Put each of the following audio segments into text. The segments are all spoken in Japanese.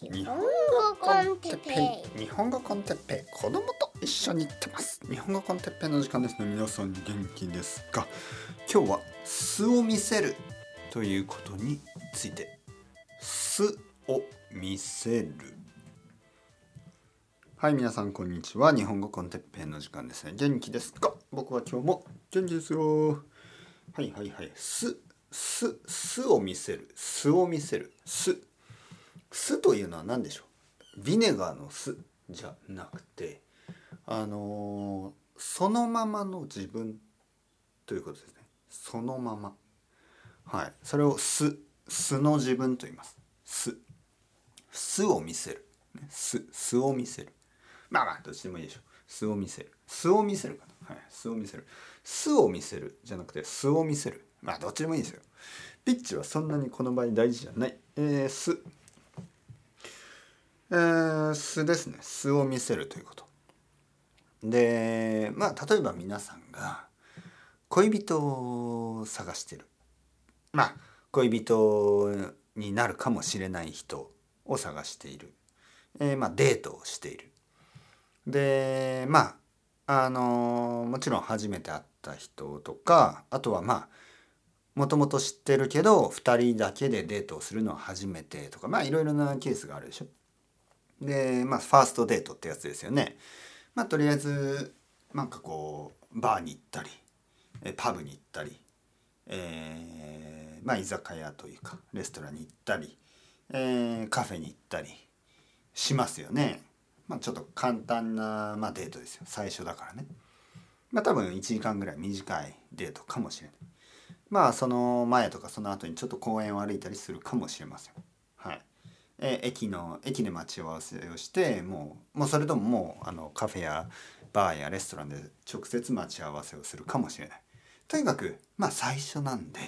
日本語コンテッペイ。日本語コンテッペイ。子供と一緒に行ってます。日本語コンテッペイの時間ですね。皆さん元気ですか？今日は素を見せるということについて。素を見せる。はい皆さんこんにちは。日本語コンテッペイの時間ですね。元気ですか？僕は今日も元気ですよ。はいはいはい。素素素を見せる。素を見せる。素酢というのは何でしょう？ビネガーの酢じゃなくてあのー、そのままの自分ということですね。そのまま。はい。それを酢素の自分と言います。酢。酢を見せる。酢酢を見せる。まあまあどっちでもいいでしょう。酢を見せる。酢を見せるかな。はい。酢を見せる。酢を見せるじゃなくて酢を見せる。まあどっちでもいいですよ。ピッチはそんなにこの場合大事じゃない。えー、酢。えー、素ですね。素を見せるということ。でまあ例えば皆さんが恋人を探してる。まあ恋人になるかもしれない人を探している、えー、まあデートをしている。でまああのもちろん初めて会った人とかあとはまあもともと知ってるけど2人だけでデートをするのは初めてとかまあいろいろなケースがあるでしょ。でまあファーストデートってやつですよね。まあとりあえずなんかこうバーに行ったりパブに行ったり、えー、まあ居酒屋というかレストランに行ったり、えー、カフェに行ったりしますよね。まあちょっと簡単な、まあ、デートですよ最初だからね。まあ多分1時間ぐらい短いデートかもしれない。まあその前とかその後にちょっと公園を歩いたりするかもしれません。はいえ駅の駅で待ち合わせをしてもうもうそれとももうあのカフェやバーやレストランで直接待ち合わせをするかもしれない。とにかくまあ最初なんで、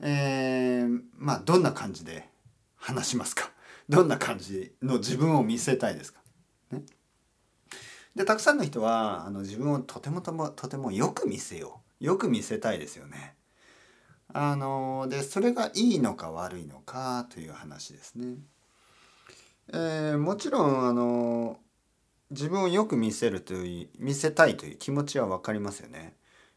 えー、まあどんな感じで話しますか？どんな感じの自分を見せたいですか、ね、でたくさんの人はあの自分をとてもともとてもよく見せようよく見せたいですよね。あのでそれがいいのか悪いのかという話ですね。えー、もちろんあの自分をよく見せるという見せたいという気持ちは分かりますよね。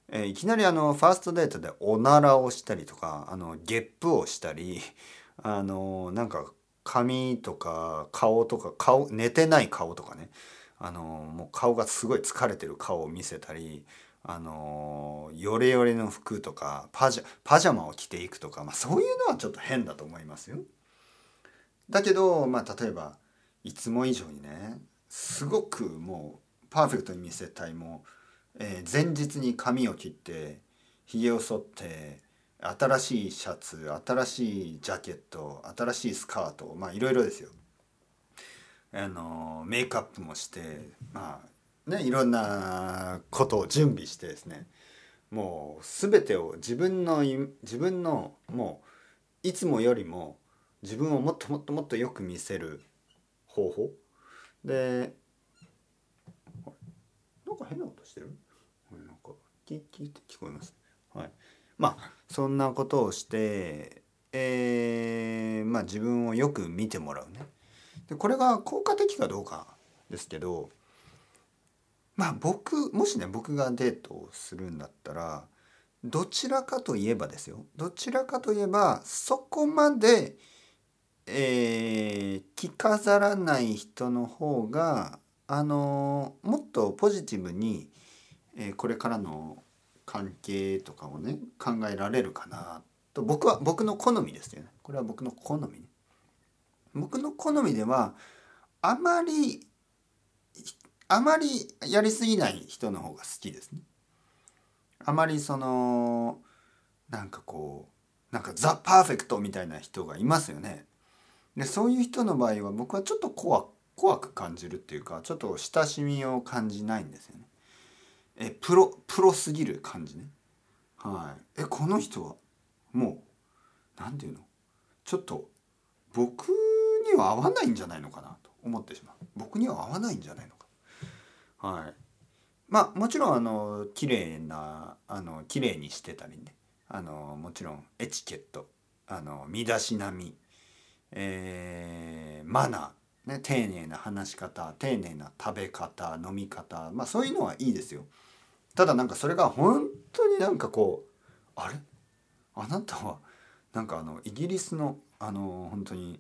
えー、いきなりあのファーストデートでおならをしたりとかあのゲップをしたり あのなんか髪とか顔とか顔寝てない顔とかねあのもう顔がすごい疲れてる顔を見せたりあのヨレヨレの服とかパジャパジャマを着ていくとか、まあ、そういうのはちょっと変だと思いますよ。だけど、まあ、例えばいつも以上にねすごくもうパーフェクトに見せたいもう、えー、前日に髪を切ってひげを剃って新しいシャツ新しいジャケット新しいスカートまあいろいろですよ。あのメイクアップもしてまあねいろんなことを準備してですねもう全てを自分の自分のもういつもよりも自分をもっともっともっとよく見せる方法？でなんか変な音してる？なんかキッキッて聞こえます、はい、まあそんなことをしてえー、まあ自分をよく見てもらうね。でこれが効果的かどうかですけどまあ僕もしね僕がデートをするんだったらどちらかといえばですよ。どちらかといえばそこまでえー、着飾らない人の方があのもっとポジティブに、えー、これからの関係とかをね考えられるかなと僕は僕の好みですよねこれは僕の好み、ね、僕の好みではあまりあまりやりすぎない人の方が好きですね。あまりそのなんかこうなんかザ・パーフェクトみたいな人がいますよね。でそういう人の場合は僕はちょっと怖怖く感じるっていうかちょっと親しみを感じないんですよね。えプロプロすぎる感じね。はい。えこの人はもう何て言うの？ちょっと僕には合わないんじゃないのかな？と思ってしまう。僕には合わないんじゃないのか？はい。まあもちろんあの綺麗なあの綺麗にしてたりねあのもちろんエチケットあの身だしなみえー、マナー、ね、丁寧な話し方丁寧な食べ方飲み方まあそういうのはいいですよ。ただなんかそれが本当になんかこうあれ？あなたはなんかあのイギリスのあの本当に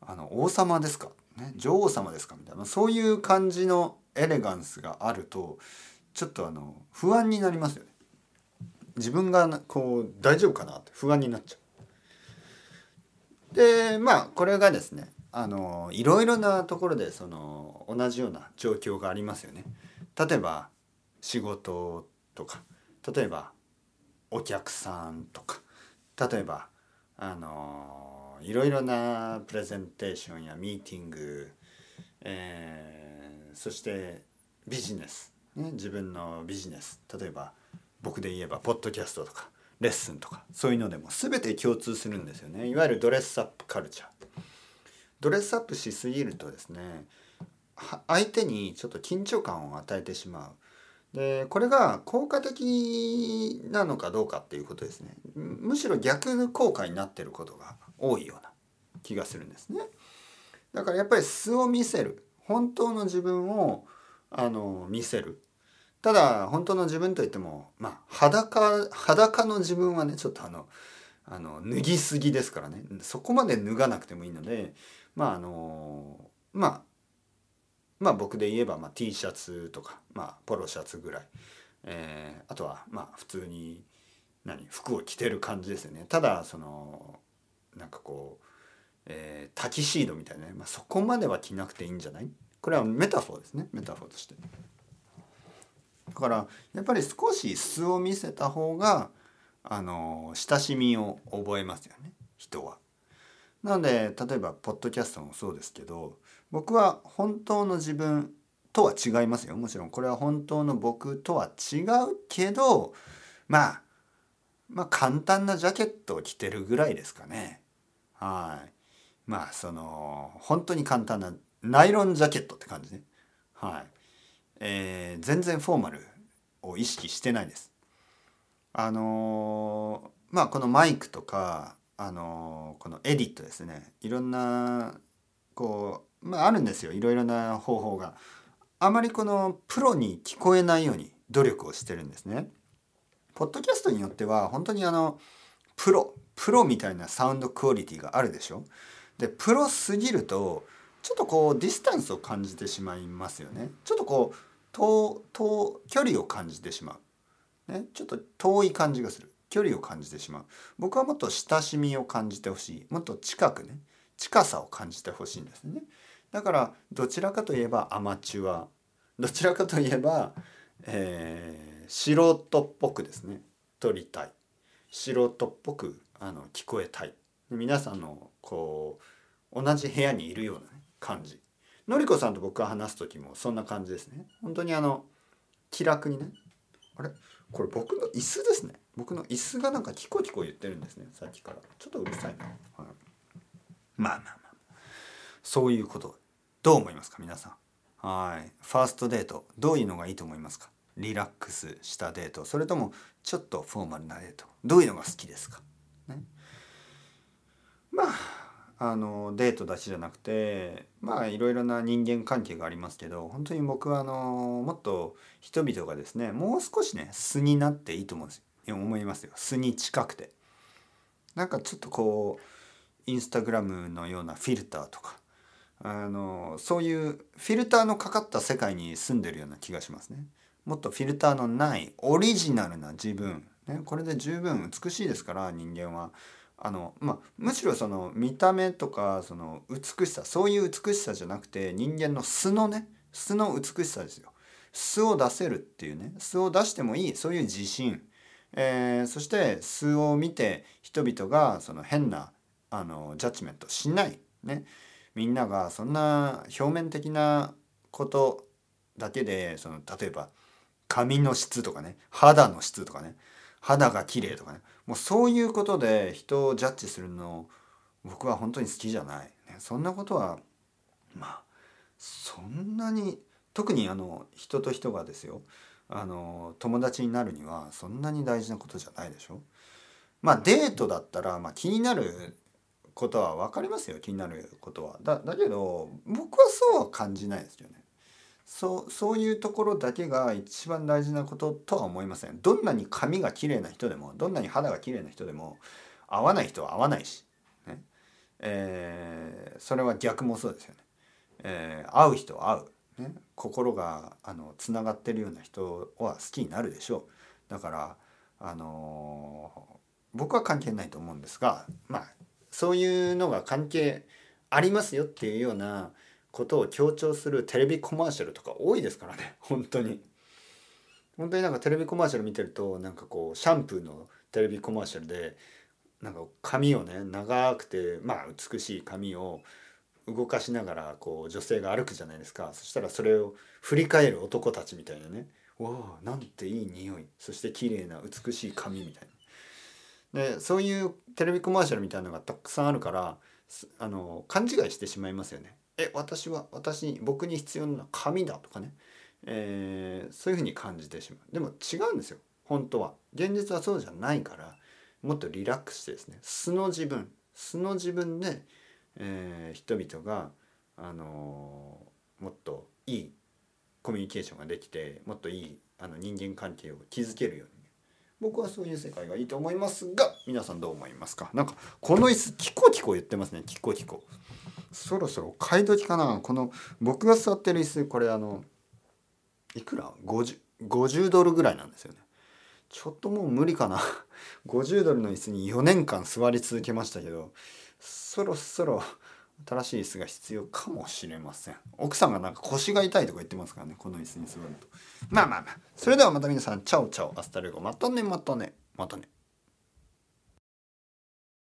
あの王様ですか、ね、女王様ですか？みたいなそういう感じのエレガンスがあるとちょっとあの不安になりますよね。自分がこう大丈夫かなって不安になっちゃう。でまあこれがですねあのいろいろなところでその同じような状況がありますよね。例えば仕事とか例えばお客さんとか例えばあのいろいろなプレゼンテーションやミーティング、えー、そしてビジネス、ね、自分のビジネス例えば僕で言えばポッドキャストとかレッスンとかそういうのでも全て共通するんですよね。いわゆるドレスアップカルチャー。ドレスアップしすぎるとですね相手にちょっと緊張感を与えてしまう。でこれが効果的なのかどうかっていうことですね。むしろ逆効果になってることが多いような気がするんですね。だからやっぱり素を見せる。本当の自分をあの見せる。ただ本当の自分といってもまあ裸裸の自分はねちょっとあのあの脱ぎすぎですからね。そこまで脱がなくてもいいのでまああのまあまあ僕で言えば、まあ、T シャツとか、まあ、ポロシャツぐらい、えー、あとはまあ普通に何服を着てる感じですよね。ただそのなんかこう、えー、タキシードみたいなね、まあ、そこまでは着なくていいんじゃない？これはメタフォーですね。メタフォーとして。だからやっぱり少し素を見せた方があの親しみを覚えますよね人は。なので例えばポッドキャストもそうですけど僕は本当の自分とは違いますよ。もちろんこれは本当の僕とは違うけどまあまあ簡単なジャケットを着てるぐらいですかね。はい。まあその本当に簡単なナイロンジャケットって感じね。はい。えー、全然フォーマルを意識してないですあのー、まあこのマイクとかあのー、このエディットですねいろんなこうまあ、あるんですよいろいろな方法が。あまりこのプロに聞こえないように努力をしてるんですね。ポッドキャストによっては本当にあのプロプロみたいな sound quality があるでしょ。でプロすぎるとちょっとこう distance を感じてしまいますよね。ちょっとこう遠遠距離を感じてしまう。ね、ちょっと遠い感じがする。距離を感じてしまう。僕はもっと親しみを感じてほしい。もっと近くね近さを感じてほしいんですね。だからどちらかといえばアマチュアどちらかといえば、えー、素人っぽくですね撮りたい素人っぽくあの聞こえたい皆さんのこう同じ部屋にいるような、ね、感じのりこさんと僕が話す時もそんな感じですね。本当にあの気楽にね。あれ？これ僕の椅子ですね。僕の椅子がなんかキコキコ言ってるんですね。さっきから。ちょっとうるさいな、はい、まあまあまあ。そういうこと。どう思いますか？皆さん。はい。ファーストデートどういうのがいいと思いますか？リラックスしたデート。それともちょっとフォーマルなデート。どういうのが好きですか、ね、まああのデートだけじゃなくてまあいろいろな人間関係がありますけど本当に僕はあのもっと人々がですねもう少しね素になっていいと思うんですよ思いますよ素に近くてなんかちょっとこうインスタグラムのようなフィルターとかあのそういうフィルターのかかった世界に住んでるような気がしますね。もっとフィルターのないオリジナルな自分、ね、これで十分美しいですから人間は。あのまあ、むしろその見た目とかその美しさそういう美しさじゃなくて人間の素のね素の美しさですよ。素を出せるっていうね素を出してもいいそういう自信、えー、そして素を見て人々がその変なあのジャッジメントしない。ね。みんながそんな表面的なことだけでその例えば髪の質とかね肌の質とかね肌が綺麗とかねもうそういうことで人をジャッジするの僕は本当に好きじゃない、ね、そんなことはまあそんなに特にあの人と人がですよあの友達になるにはそんなに大事なことじゃないでしょまあデートだったら、まあ、気になることは分かりますよ気になることは。だだけど僕はそうは感じないですよね。そうそういうところだけが一番大事なこととは思いません。どんなに髪が綺麗な人でもどんなに肌が綺麗な人でも合わない人は合わないし、ねえー、それは逆もそうですよね。えー、会う人は会う、ね、心があのつながってるような人は好きになるでしょう。だからあのー、僕は関係ないと思うんですがまあそういうのが関係ありますよっていうようなことを強調するテレビコマーシャルとか多いですからね。本当に。本当になんかテレビコマーシャル見てるとなんかこうシャンプーのテレビコマーシャルでなんか髪をね長くてまあ美しい髪を動かしながらこう女性が歩くじゃないですか。そしたらそれを振り返る男たちみたいなね「わあなんていい匂い。そして綺麗な美しい髪」みたいな。でそういうテレビコマーシャルみたいなのがたくさんあるからあの勘違いしてしまいますよね。え私は私に僕に必要なのは紙だとかね、えー、そういうふうに感じてしまう。でも違うんですよ。本当は。現実はそうじゃないから。もっとリラックスしてですね。素の自分。素の自分で、えー、人々が、あのー、もっといいコミュニケーションができてもっといいあの人間関係を築けるように。僕はそういう世界がいいと思いますが皆さんどう思いますか？なんかこの椅子キコキコ言ってますね。キコキコそろそろ買い時かな。この僕が座ってる椅子これあのいくら？50, 50ドルぐらいなんですよね。ちょっともう無理かな。50ドルの椅子に4年間座り続けましたけどそろそろ新しい椅子が必要かもしれません。奥さんがなんか腰が痛いとか言ってますからねこの椅子に座ると。まあまあまあ。それではまた皆さん ciao ciao。 hasta luego。またねまたねまたね。